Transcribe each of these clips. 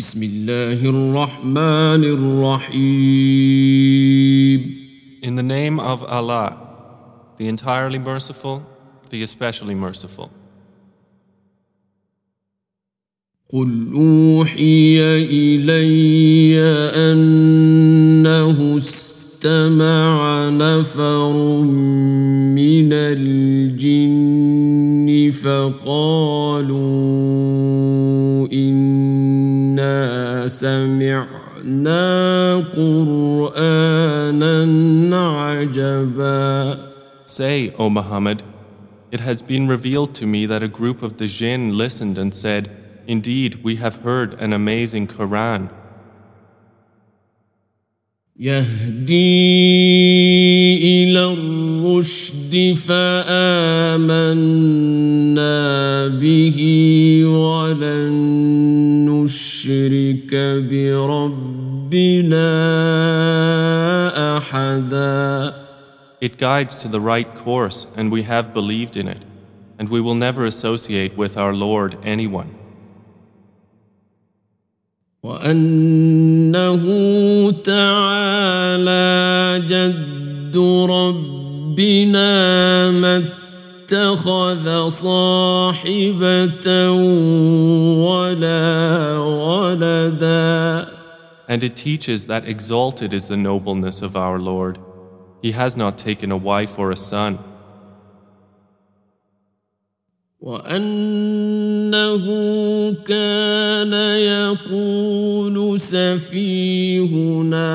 بسم الله الرحمن الرحيم In the name of Allah, the entirely merciful, the especially merciful. قل أوحي إلي أنه استمع نفر من الجن فقالوا إنا سمعنا قرآنا عجبا Say, O Muhammad, it has been revealed to me that a group of the jinn listened and said, Indeed, we have heard an amazing Quran. يهدي إلى الرشد فآمنا به ولن نشرك بربنا أحدا It guides to the right course, and we have believed in it, and we will never associate with our Lord anyone. وأنه تعالى جد ربنا ما اتخذ صاحبة ولا ولدا And it teaches that exalted is the nobleness of our Lord. He has not taken a wife or a son. وأنه كان يقول سفيهنا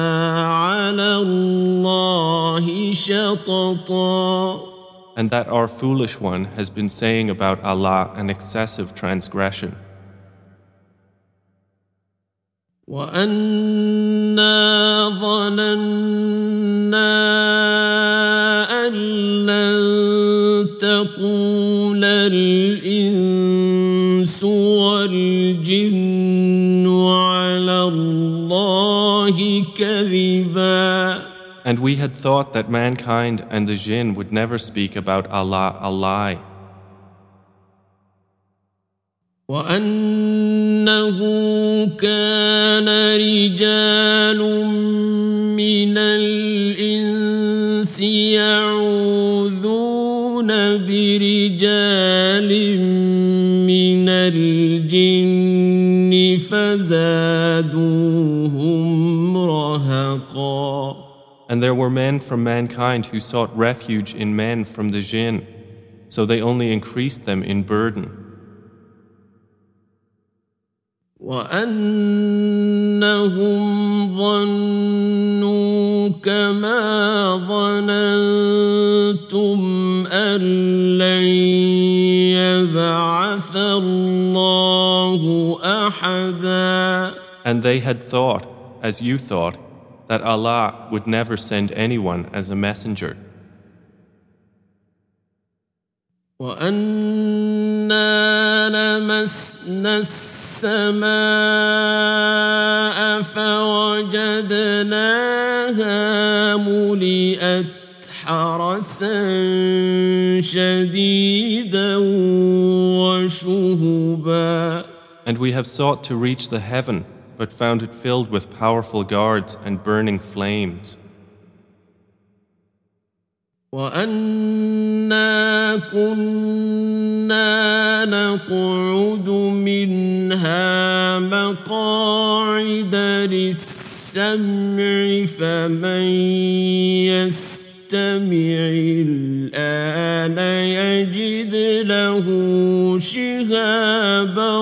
على الله شططا and that our foolish one has been saying about Allah an excessive transgression, وأنا ظننا لن تقول الإنس والجن على الله كذبا and we had thought that mankind and the jinn would never speak about Allah a lie, وأنه كان رجال من الإنس يعوذون برجال من الجن فزادوهم رهقا and there were men from mankind who sought refuge in men from the jinn, so they only increased them in burden. وأنهم ظنوا كما ظننتم أن لن يبعث الله أحدا And they had thought, as you thought, that Allah would never send anyone as a messenger. وأنا لمسنا السماء فوجدناها ملئت حرسا شديدا وشهبا And we have sought to reach the heaven, but found it filled with powerful guards and burning flames. وأنا كنا نقعد منها مقاعد للسمع فمن يستمع الآن يجد له شهابا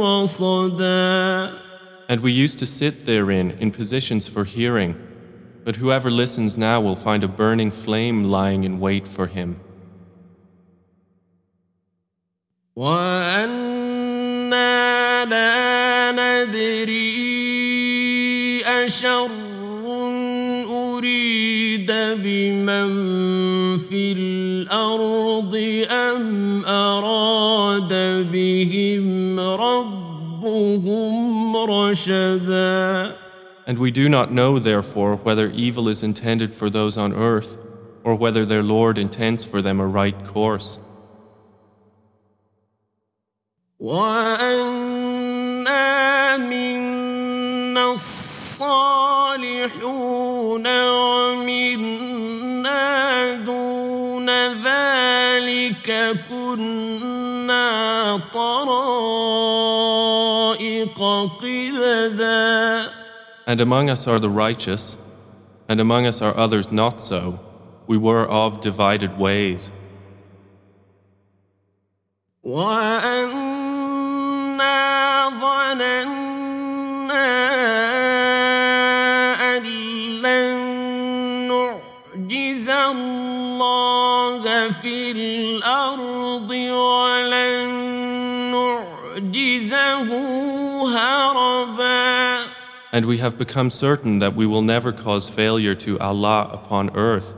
رصدا And we used to sit therein in positions for hearing, but whoever listens now will find a burning flame lying in wait for him. وأنا لا ندري أشر أريد بمن في الأرض أم أراد بهم ربهم رشدا And we do not know, therefore, whether evil is intended for those on earth, or whether their Lord intends for them a right course. وأنا منا منا الصالحون ومنا دون ذلك كنا طرائق قددا And among us are the righteous, and among us are others not so. We were of divided ways. وأنا ظننا أن لن نعجز الله في الأرض ولن نعجزه هربا And we have become certain that we will never cause failure to Allah upon earth,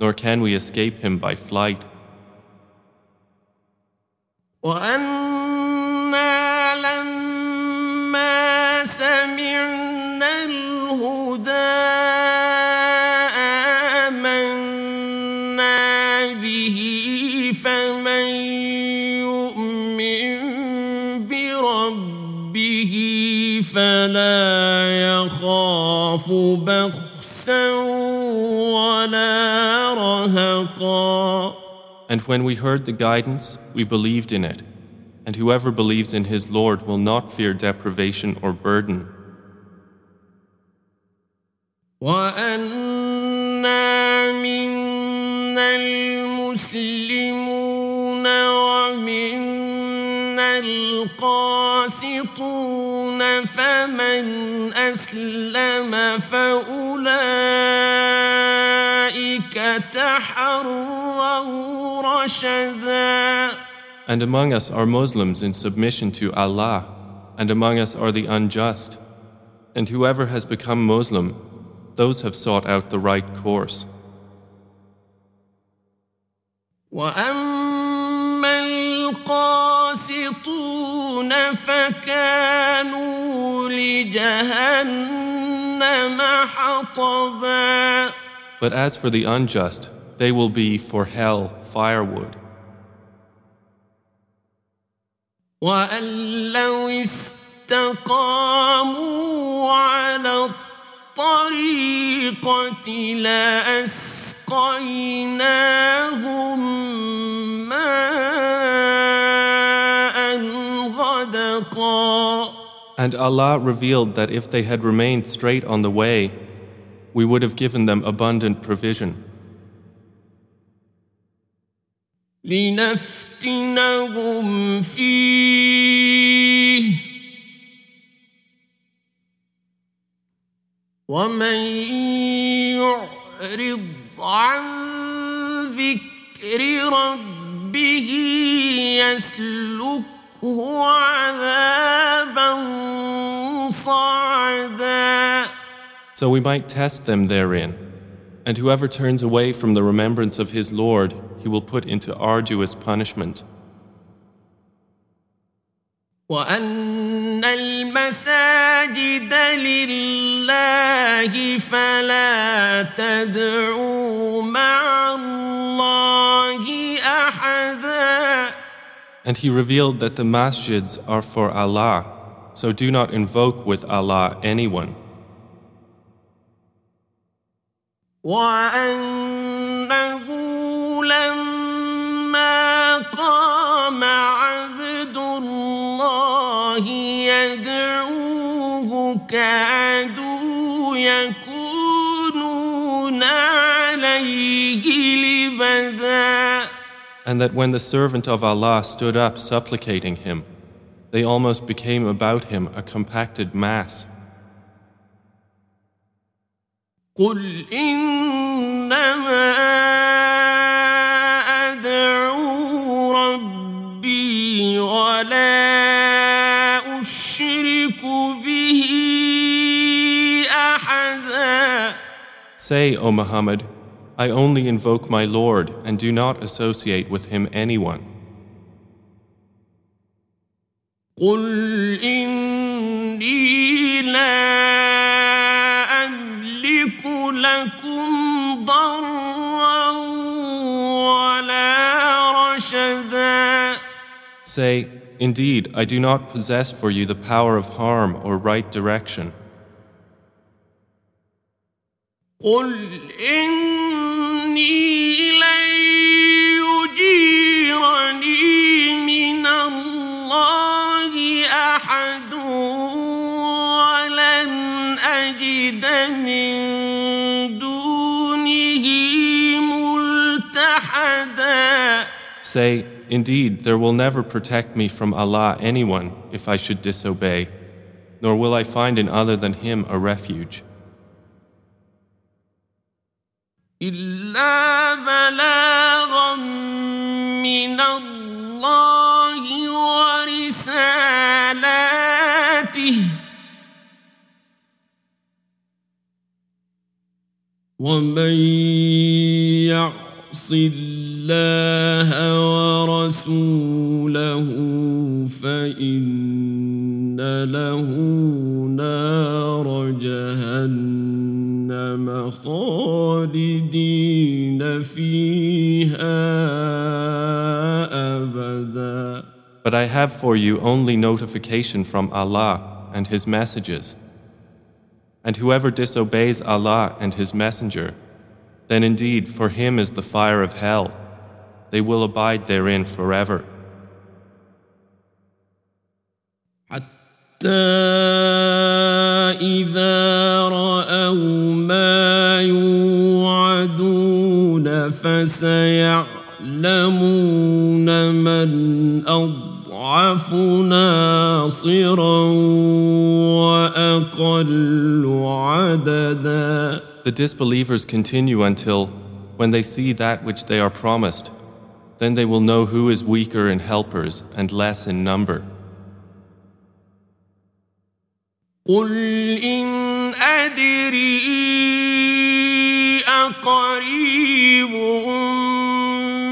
nor can we escape Him by flight. وأنا به فمن يؤمن بربه فلا يخاف بخسا ولا رهقا And when we heard the guidance, we believed in it. And whoever believes in his Lord will not fear deprivation or burden. وأنا منا المسلمون ومنا القاسطون فمن أسلم فأولئك تحروا رشدا And among us are Muslims in submission to Allah, and among us are the unjust. And whoever has become Muslim, those have sought out the right course. وأما القاسطون فكانوا لجهنم حطبا But as for the unjust, they will be for hell firewood. وأن لو استقاموا على الطريقة لأسقيناهم And Allah revealed that if they had remained straight on the way, we would have given them abundant provision. لنفتنهم فيه ومن يعرض عن ذكر ربه يسلكه عذابا صعدا So we might test them therein. And whoever turns away from the remembrance of his Lord, he will put into arduous punishment. وأن المساجد لله فلا تدعوا مع الله أحدا And he revealed that the masjids are for Allah, so do not invoke with Allah anyone. وأنه لما قام عبد الله يدعوه كادوا يكونون عليه لبدا And that when the servant of Allah stood up supplicating him, they almost became about him a compacted mass. قل إنما أدعو ربي ولا أشرك به أحدا Say, O Muhammad, I only invoke my Lord and do not associate with him anyone. قل إني لا أملك لكم ضرا ولا رشدا Say, Indeed, I do not possess for you the power of harm or right direction. قل إني Say, Indeed, there will never protect me from Allah anyone if I should disobey, nor will I find in other than Him a refuge. إلا بلاغا من الله ورسالاته. ومن يعص الله ورسوله فإن له نار جهنم خالدين فيها أبدا But I have for you only notification from Allah and His messages. And whoever disobeys Allah and His Messenger, then indeed for him is the fire of hell. They will abide therein forever. إذا رأوا ما يوعدون فسيعلمون من أضعف ناصرا وأقل عددا The disbelievers continue until, when they see that which they are promised, then they will know who is weaker in helpers and less in number. قل إن أدري أقريب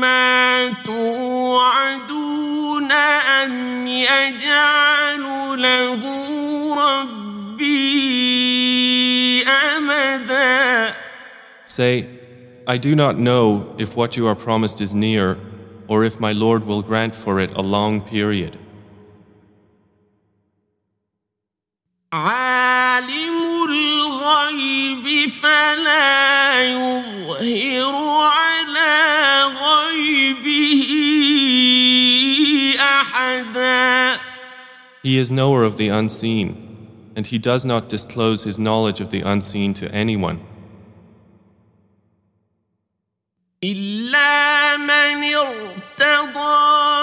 ما توعدون أم يجعل له ربي أمدا Say, I do not know if what you are promised is near, or if my Lord will grant for it a long period. عالم الغيب فلا يظهر على غيبه أحدا He is knower of the unseen, and he does not disclose his knowledge of the unseen to anyone, إلا من ارتضى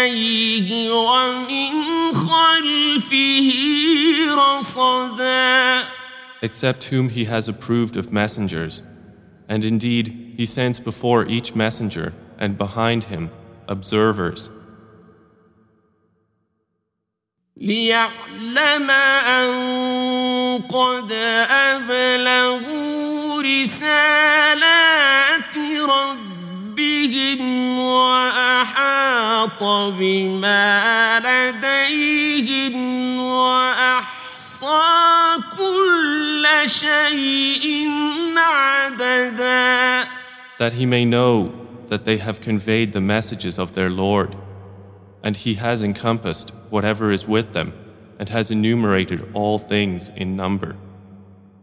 يديه ومن خلفه رصدا except whom he has approved of messengers. And indeed, he sends before each messenger and behind him observers. ليعلم أن قد أبلغوا رسالات ربهم وأحاط بما لديهم وأحصى كل شيء عددا that he may know that they have conveyed the messages of their Lord, and he has encompassed whatever is with them, and has enumerated all things in number.